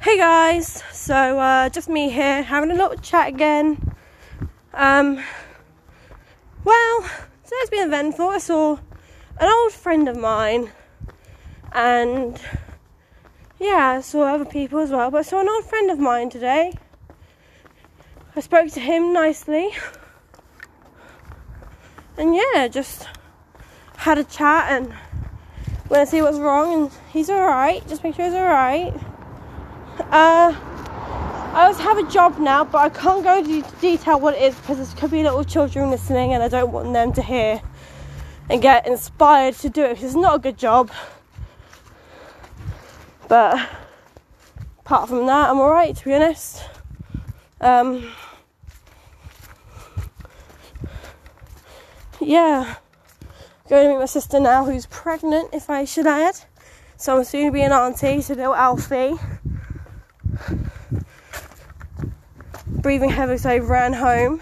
Hey guys, so uh, just me here having a little chat again. Um, well, today's been eventful. I saw an old friend of mine, and yeah, I saw other people as well, but I saw an old friend of mine today. I spoke to him nicely, and yeah, just had a chat and went to see what's wrong, and he's alright. Just make sure he's alright. Uh, I also have a job now, but I can't go into detail what it is because there could be little children listening, and I don't want them to hear and get inspired to do it it's not a good job. But apart from that, I'm alright to be honest. Um, yeah, going to meet my sister now, who's pregnant, if I should add. So I'm soon to be an auntie to little Alfie. Breathing heavily, so I ran home.